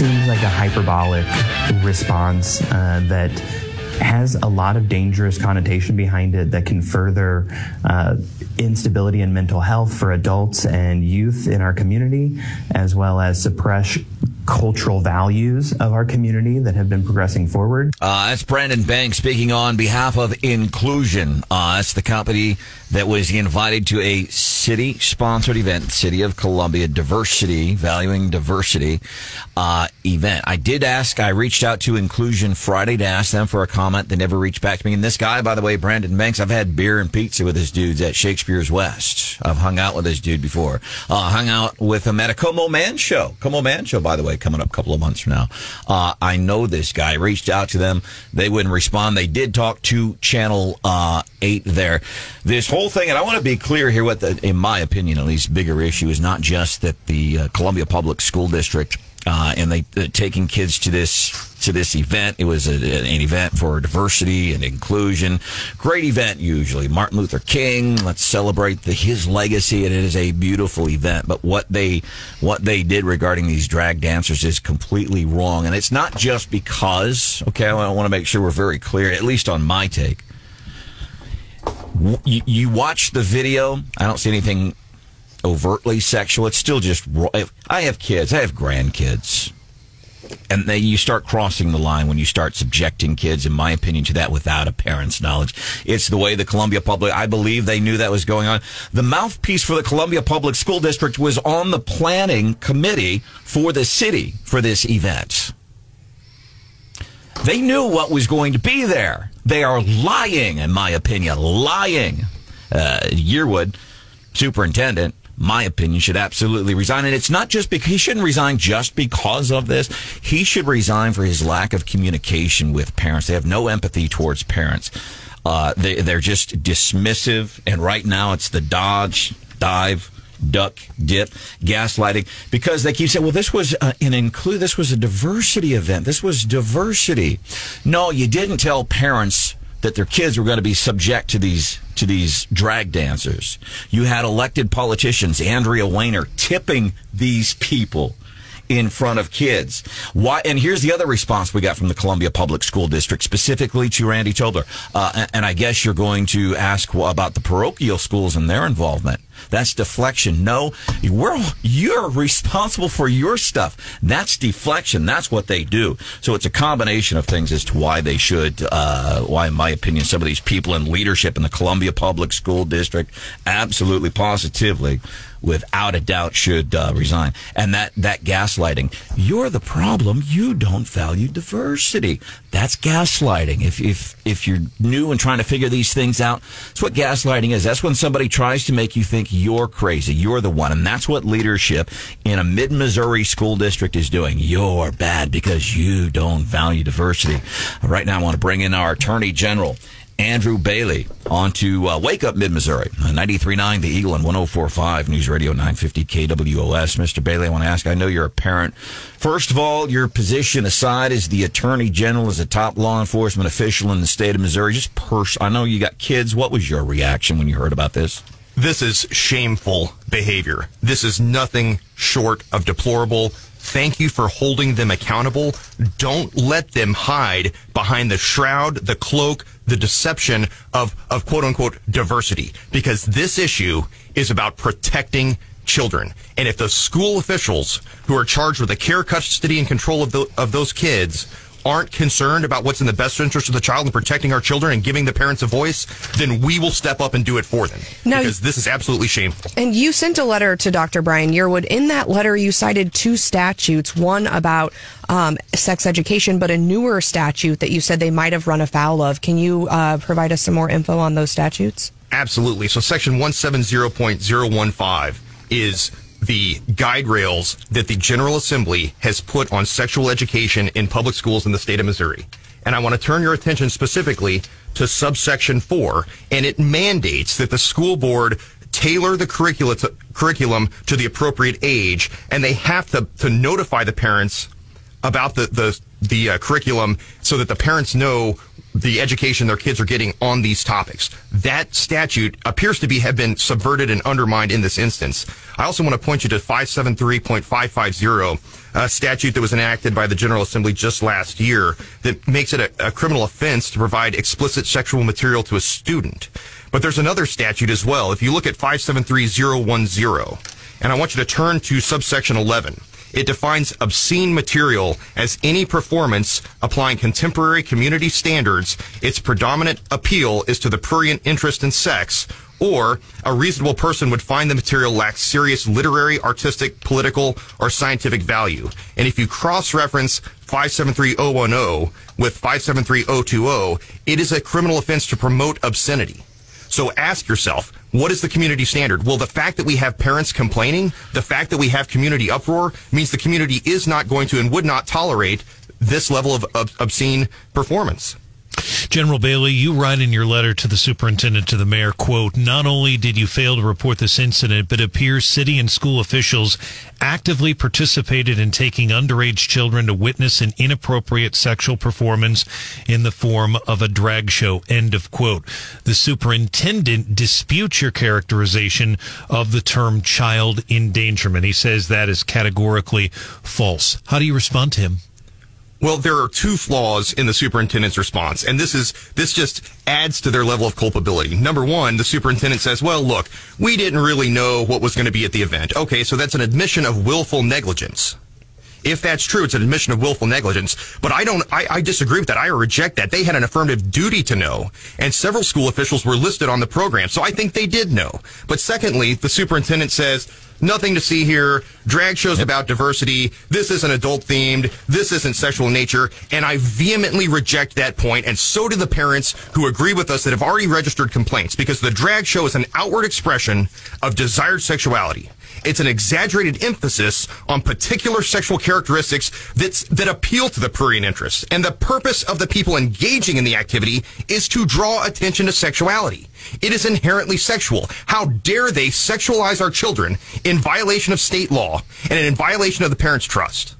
seems like a hyperbolic response uh, that has a lot of dangerous connotation behind it that can further uh, instability in mental health for adults and youth in our community, as well as suppress cultural values of our community that have been progressing forward. Uh, that's Brandon Banks speaking on behalf of Inclusion. Uh, that's the company that was invited to a city sponsored event, City of Columbia Diversity, Valuing Diversity uh, event. I did ask, I reached out to Inclusion Friday to ask them for a comment. They never reached back to me. And this guy, by the way, Brandon Banks, I've had beer and pizza with his dudes at Shakespeare's West. I've hung out with this dude before. Uh, hung out with him at a Como Man show. Como Man show, by the way, coming up a couple of months from now. Uh, I know this guy. Reached out to them. They wouldn't respond. They did talk to Channel uh, 8 there. This whole thing, and I want to be clear here what the, in my opinion, at least bigger issue is not just that the uh, Columbia Public School District uh, and they uh, taking kids to this to this event. It was a, an event for diversity and inclusion. Great event usually. Martin Luther King. Let's celebrate the, his legacy, and it is a beautiful event. But what they what they did regarding these drag dancers is completely wrong, and it's not just because. Okay, I want to make sure we're very clear, at least on my take. You, you watch the video. I don't see anything overtly sexual. It's still just. I have kids. I have grandkids, and then you start crossing the line when you start subjecting kids, in my opinion, to that without a parent's knowledge. It's the way the Columbia Public. I believe they knew that was going on. The mouthpiece for the Columbia Public School District was on the planning committee for the city for this event. They knew what was going to be there. They are lying, in my opinion, lying. Uh, Yearwood, superintendent, my opinion, should absolutely resign. And it's not just because he shouldn't resign just because of this. He should resign for his lack of communication with parents. They have no empathy towards parents. Uh, they, they're just dismissive. And right now it's the dodge, dive, duck, dip, gaslighting, because they keep saying, well, this was uh, an include, this was a diversity event. This was diversity. No, you didn't tell parents that their kids were going to be subject to these to these drag dancers. You had elected politicians, Andrea Waner, tipping these people in front of kids. Why? And here's the other response we got from the Columbia Public School District, specifically to Randy Tobler. Uh, and I guess you're going to ask about the parochial schools and their involvement. That's deflection. No, we're, you're responsible for your stuff. That's deflection. That's what they do. So it's a combination of things as to why they should, uh, why, in my opinion, some of these people in leadership in the Columbia Public School District absolutely positively without a doubt should uh, resign. And that, that gaslighting, you're the problem. You don't value diversity. That's gaslighting. If, if, if you're new and trying to figure these things out, that's what gaslighting is. That's when somebody tries to make you think you're crazy. You're the one. And that's what leadership in a mid Missouri school district is doing. You're bad because you don't value diversity. Right now, I want to bring in our attorney general. Andrew Bailey on to uh, Wake Up Mid Missouri, 93.9 The Eagle and 104.5 News Radio 950 KWOS. Mr. Bailey, I want to ask, I know you're a parent. First of all, your position aside as the Attorney General, as a top law enforcement official in the state of Missouri, just pers- I know you got kids. What was your reaction when you heard about this? This is shameful behavior. This is nothing short of deplorable. Thank you for holding them accountable. Don't let them hide behind the shroud, the cloak, the deception of, of quote unquote diversity because this issue is about protecting children. And if the school officials who are charged with the care, custody, and control of, the, of those kids aren't concerned about what's in the best interest of the child and protecting our children and giving the parents a voice, then we will step up and do it for them. Now, because this is absolutely shameful. And you sent a letter to Dr. Brian Yearwood. In that letter, you cited two statutes, one about um, sex education, but a newer statute that you said they might have run afoul of. Can you uh, provide us some more info on those statutes? Absolutely. So section 170.015 is the guide rails that the General Assembly has put on sexual education in public schools in the state of Missouri. And I want to turn your attention specifically to subsection four, and it mandates that the school board tailor the curricula to, curriculum to the appropriate age, and they have to, to notify the parents about the, the the uh, curriculum so that the parents know the education their kids are getting on these topics. That statute appears to be have been subverted and undermined in this instance. I also want to point you to 573.550, a statute that was enacted by the General Assembly just last year that makes it a, a criminal offense to provide explicit sexual material to a student. But there's another statute as well. If you look at 573010, and I want you to turn to subsection 11. It defines obscene material as any performance applying contemporary community standards. Its predominant appeal is to the prurient interest in sex, or a reasonable person would find the material lacks serious literary, artistic, political, or scientific value. And if you cross-reference 573010 with 573020, it is a criminal offense to promote obscenity. So ask yourself, what is the community standard? Well, the fact that we have parents complaining, the fact that we have community uproar means the community is not going to and would not tolerate this level of, obscene performance. General Bailey, you write in your letter to the superintendent to the mayor, quote, not only did you fail to report this incident, but appears city and school officials actively participated in taking underage children to witness an inappropriate sexual performance in the form of a drag show, end of quote. The superintendent disputes your characterization of the term child endangerment. He says that is categorically false. How do you respond to him? Well, there are two flaws in the superintendent's response, and this is this just adds to their level of culpability. Number one, the superintendent says, "Well, look, we didn't really know what was going to be at the event." Okay, so that's an admission of willful negligence. If that's true, it's an admission of willful negligence. But I don't, I, I, disagree with that. I reject that. They had an affirmative duty to know, and several school officials were listed on the program, so I think they did know. But secondly, the superintendent says, Nothing to see here. Drag shows yep. about diversity. This isn't adult themed. This isn't sexual in nature. And I vehemently reject that point, and so do the parents who agree with us that have already registered complaints because the drag show is an outward expression of desired sexuality. It's an exaggerated emphasis on particular sexual characteristics that's, that appeal to the prurient interest. And the purpose of the people engaging in the activity is to draw attention to sexuality. It is inherently sexual. How dare they sexualize our children in violation of state law and in violation of the parents' trust?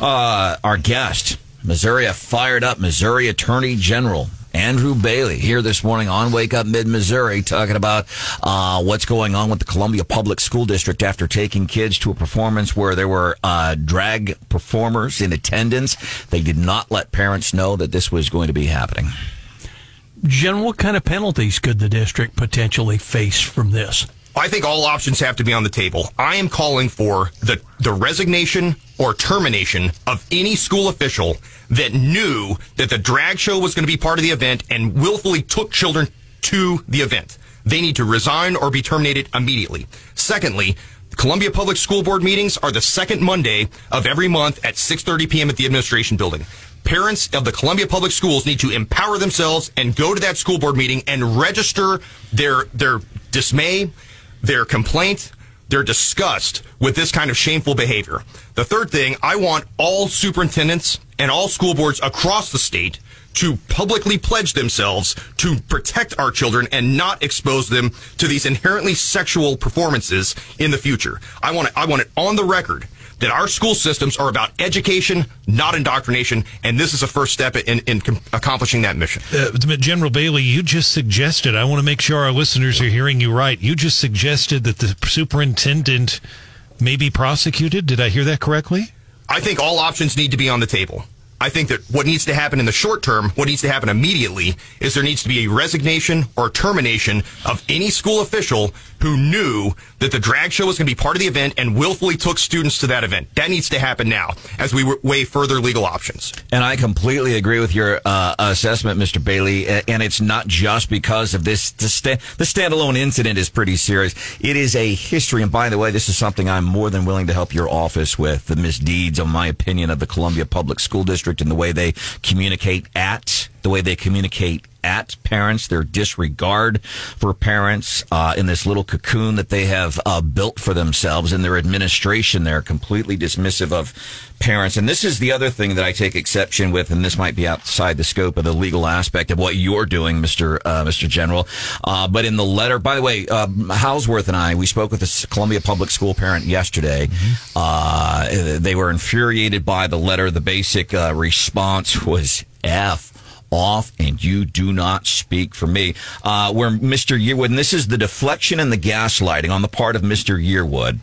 Uh, our guest, Missouri, fired up Missouri Attorney General, Andrew Bailey here this morning on Wake Up Mid Missouri talking about uh, what's going on with the Columbia Public School District after taking kids to a performance where there were uh, drag performers in attendance. They did not let parents know that this was going to be happening. Jen, what kind of penalties could the district potentially face from this? I think all options have to be on the table. I am calling for the, the resignation or termination of any school official that knew that the drag show was going to be part of the event and willfully took children to the event. They need to resign or be terminated immediately. Secondly, Columbia Public School Board meetings are the second Monday of every month at 6:30 p.m. at the administration building. Parents of the Columbia Public Schools need to empower themselves and go to that school board meeting and register their their dismay, their complaint, their disgust with this kind of shameful behavior. The third thing, I want all superintendents and all school boards across the state to publicly pledge themselves to protect our children and not expose them to these inherently sexual performances in the future. I want it, I want it on the record that our school systems are about education, not indoctrination, and this is a first step in, in accomplishing that mission. Uh, General Bailey, you just suggested, I want to make sure our listeners are hearing you right. You just suggested that the superintendent may be prosecuted. Did I hear that correctly? I think all options need to be on the table. I think that what needs to happen in the short term, what needs to happen immediately, is there needs to be a resignation or termination of any school official who knew that the drag show was going to be part of the event and willfully took students to that event. That needs to happen now as we weigh further legal options. And I completely agree with your uh, assessment, Mr. Bailey. And it's not just because of this. The, the standalone incident is pretty serious. It is a history. And by the way, this is something I'm more than willing to help your office with the misdeeds, of my opinion, of the Columbia Public School District and the way they communicate at the way they communicate at parents, their disregard for parents uh, in this little cocoon that they have uh, built for themselves, and their administration. They're completely dismissive of parents. And this is the other thing that I take exception with, and this might be outside the scope of the legal aspect of what you're doing, Mr. Uh, Mr. General. Uh, but in the letter, by the way, uh, Houseworth and I, we spoke with a Columbia Public School parent yesterday. Mm-hmm. they were infuriated by the letter. The basic response was F off and you do not speak for me. Uh, where Mr. Yearwood, and this is the deflection and the gaslighting on the part of Mr. Yearwood,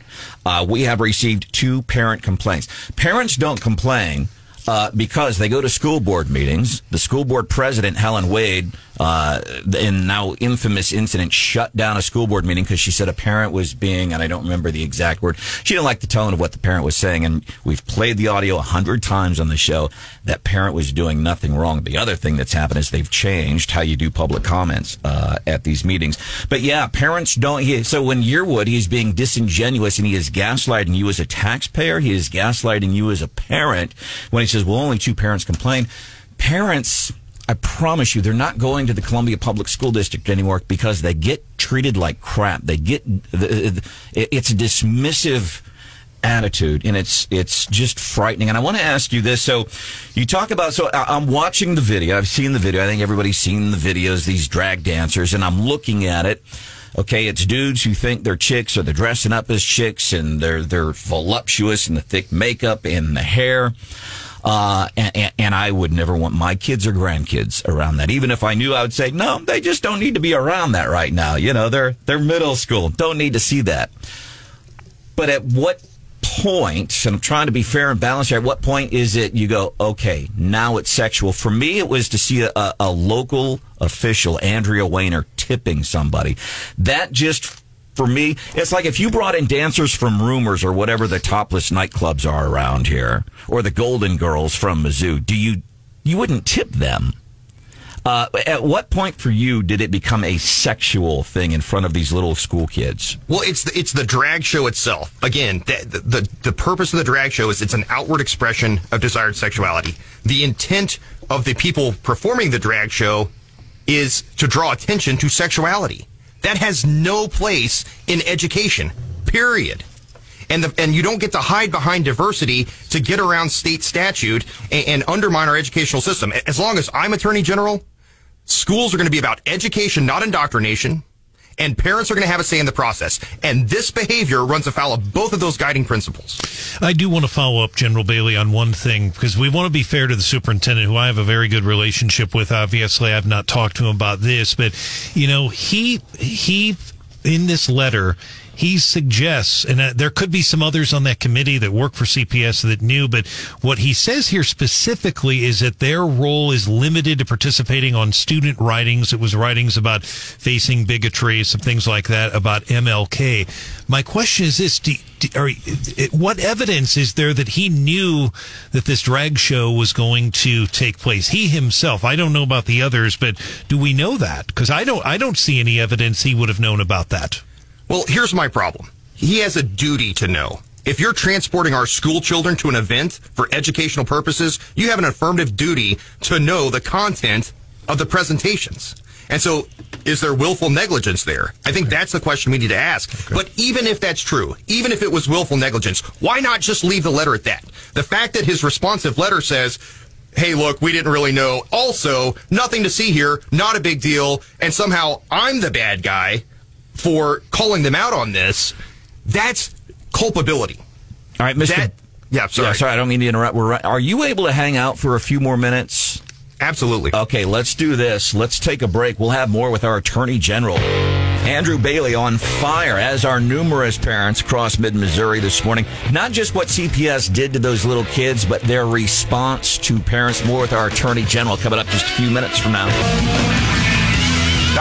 uh, we have received two parent complaints. Parents don't complain uh, because they go to school board meetings. The school board president, Helen Wade, uh, in now infamous incident, shut down a school board meeting because she said a parent was being, and I don't remember the exact word. She didn't like the tone of what the parent was saying, and we've played the audio a hundred times on the show. That parent was doing nothing wrong. The other thing that's happened is they've changed how you do public comments uh, at these meetings. But yeah, parents don't. He, so when Yearwood, he's being disingenuous and he is gaslighting you as a taxpayer. He is gaslighting you as a parent when says, "Well, only two parents complain." Parents I promise you, they're not going to the Columbia Public School District anymore because they get treated like crap. They get it's a dismissive attitude and it's it's just frightening. And i want to ask you this. So you talk about so i'm watching the video. I've seen the video. I think everybody's seen the videos these drag dancers and i'm looking at it. Okay it's dudes who think they're chicks or they're dressing up as chicks and they're they're voluptuous and the thick makeup and the hair uh, and, and, I would never want my kids or grandkids around that. Even if I knew, I would say, no, they just don't need to be around that right now. You know, they're, they're middle school. Don't need to see that. But at what point, and I'm trying to be fair and balanced here, at what point is it you go, okay, now it's sexual? For me, it was to see a, a, local official, Andrea Waner, tipping somebody. That just for me, it's like if you brought in dancers from Rumors or whatever the topless nightclubs are around here, or the Golden Girls from Mizzou. Do you you wouldn't tip them? Uh, at what point for you did it become a sexual thing in front of these little school kids? Well, it's the, it's the drag show itself. Again, the, the the purpose of the drag show is it's an outward expression of desired sexuality. The intent of the people performing the drag show is to draw attention to sexuality. That has no place in education, period. And, the, and you don't get to hide behind diversity to get around state statute and, and undermine our educational system. As long as I'm Attorney General, schools are going to be about education, not indoctrination and parents are going to have a say in the process. And this behavior runs afoul of both of those guiding principles. I do want to follow up, General Bailey, on one thing because we want to be fair to the superintendent, who I have a very good relationship with. Obviously, I've not talked to him about this, but you know, he he in this letter he suggests, and uh, there could be some others on that committee that work for CPS that knew, but what he says here specifically is that their role is limited to participating on student writings. It was writings about facing bigotry, some things like that about MLK. My question is this: do, do, are, what evidence is there that he knew that this drag show was going to take place? He himself. I don't know about the others, but do we know that? Because I don't. I don't see any evidence he would have known about that. Well, here's my problem. He has a duty to know. If you're transporting our school children to an event for educational purposes, you have an affirmative duty to know the content of the presentations. And so, is there willful negligence there? I think that's the question we need to ask. Okay. But even if that's true, even if it was willful negligence, why not just leave the letter at that? The fact that his responsive letter says, hey, look, we didn't really know. Also, nothing to see here, not a big deal, and somehow I'm the bad guy for calling them out on this, that's culpability. All right, Mr. That, yeah, sorry. Yeah, sorry, I don't mean to interrupt. We're right. Are you able to hang out for a few more minutes? Absolutely. Okay, let's do this. Let's take a break. We'll have more with our Attorney General. Andrew Bailey on fire, as are numerous parents across mid Missouri this morning. Not just what CPS did to those little kids, but their response to parents. More with our Attorney General coming up just a few minutes from now.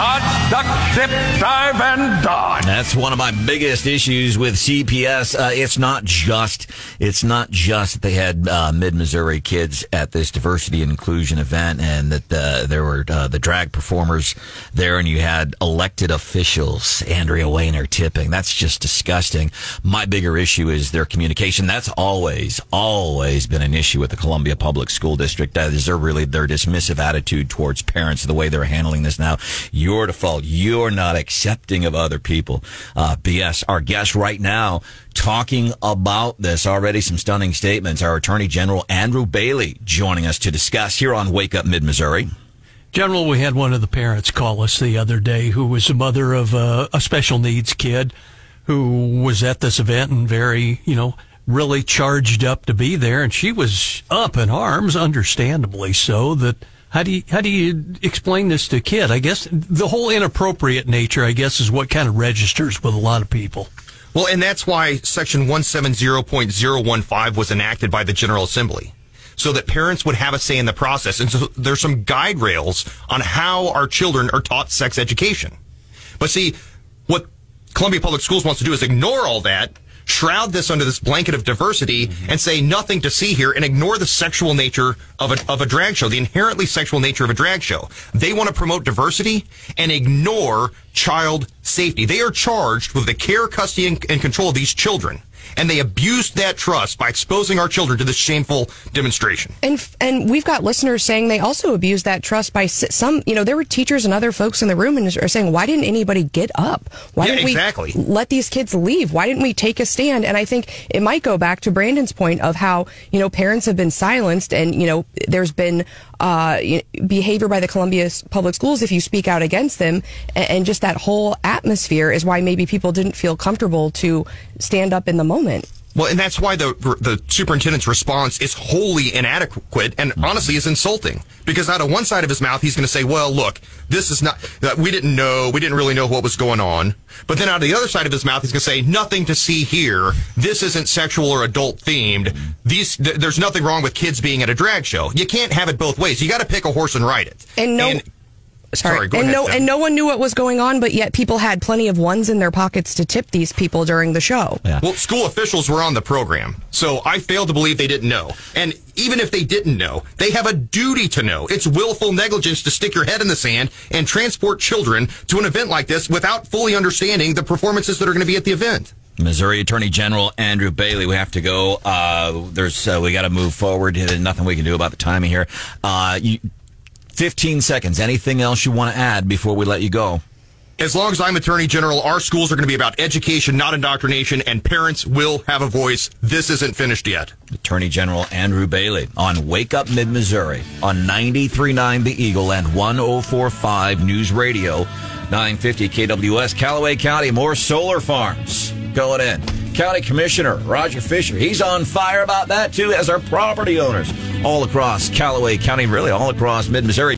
Dodge, duck, dive, and dodge. That's one of my biggest issues with CPS. Uh, it's not just it's not just that they had uh, mid Missouri kids at this diversity and inclusion event, and that uh, there were uh, the drag performers there, and you had elected officials, Andrea Waner tipping. That's just disgusting. My bigger issue is their communication. That's always always been an issue with the Columbia Public School District. That is really their dismissive attitude towards parents, the way they're handling this now. Your default. You're not accepting of other people. Uh, BS. Our guest right now talking about this already. Some stunning statements. Our Attorney General Andrew Bailey joining us to discuss here on Wake Up Mid Missouri. General, we had one of the parents call us the other day who was a mother of a, a special needs kid who was at this event and very, you know, really charged up to be there. And she was up in arms, understandably so, that how do you how do you explain this to a kid? I guess the whole inappropriate nature, I guess, is what kind of registers with a lot of people. Well, and that's why Section 170.015 was enacted by the General Assembly. So that parents would have a say in the process. And so there's some guide rails on how our children are taught sex education. But see, what Columbia Public Schools wants to do is ignore all that shroud this under this blanket of diversity and say nothing to see here and ignore the sexual nature of a, of a drag show, the inherently sexual nature of a drag show. They want to promote diversity and ignore child safety. They are charged with the care, custody, and, and control of these children and they abused that trust by exposing our children to this shameful demonstration. And and we've got listeners saying they also abused that trust by some, you know, there were teachers and other folks in the room and are saying, why didn't anybody get up? Why yeah, didn't exactly. we let these kids leave? Why didn't we take a stand? And I think it might go back to Brandon's point of how you know parents have been silenced, and you know there's been uh, behavior by the Columbia Public Schools if you speak out against them, and just that whole atmosphere is why maybe people didn't feel comfortable to stand up in the moment. Well, and that's why the the superintendent's response is wholly inadequate and honestly is insulting. Because out of one side of his mouth, he's going to say, "Well, look, this is not. that we didn't know. We didn't really know what was going on." But then out of the other side of his mouth, he's going to say, "Nothing to see here. This isn't sexual or adult themed. These th- there's nothing wrong with kids being at a drag show. You can't have it both ways. You got to pick a horse and ride it." And no. And Sorry, Sorry and ahead, no, Jen. and no one knew what was going on, but yet people had plenty of ones in their pockets to tip these people during the show. Yeah. Well, school officials were on the program, so I fail to believe they didn't know. And even if they didn't know, they have a duty to know. It's willful negligence to stick your head in the sand and transport children to an event like this without fully understanding the performances that are going to be at the event. Missouri Attorney General Andrew Bailey. We have to go. Uh, there's uh, we got to move forward. There's nothing we can do about the timing here. Uh, you, 15 seconds. Anything else you want to add before we let you go? As long as I'm Attorney General, our schools are going to be about education, not indoctrination, and parents will have a voice. This isn't finished yet. Attorney General Andrew Bailey on Wake Up Mid Missouri on 93.9 The Eagle and 104.5 News Radio, 950 KWOS, Callaway County, more solar farms going in. County Commissioner Roger Fisher, he's on fire about that too, as our property owners all across Callaway County, really all across mid Missouri.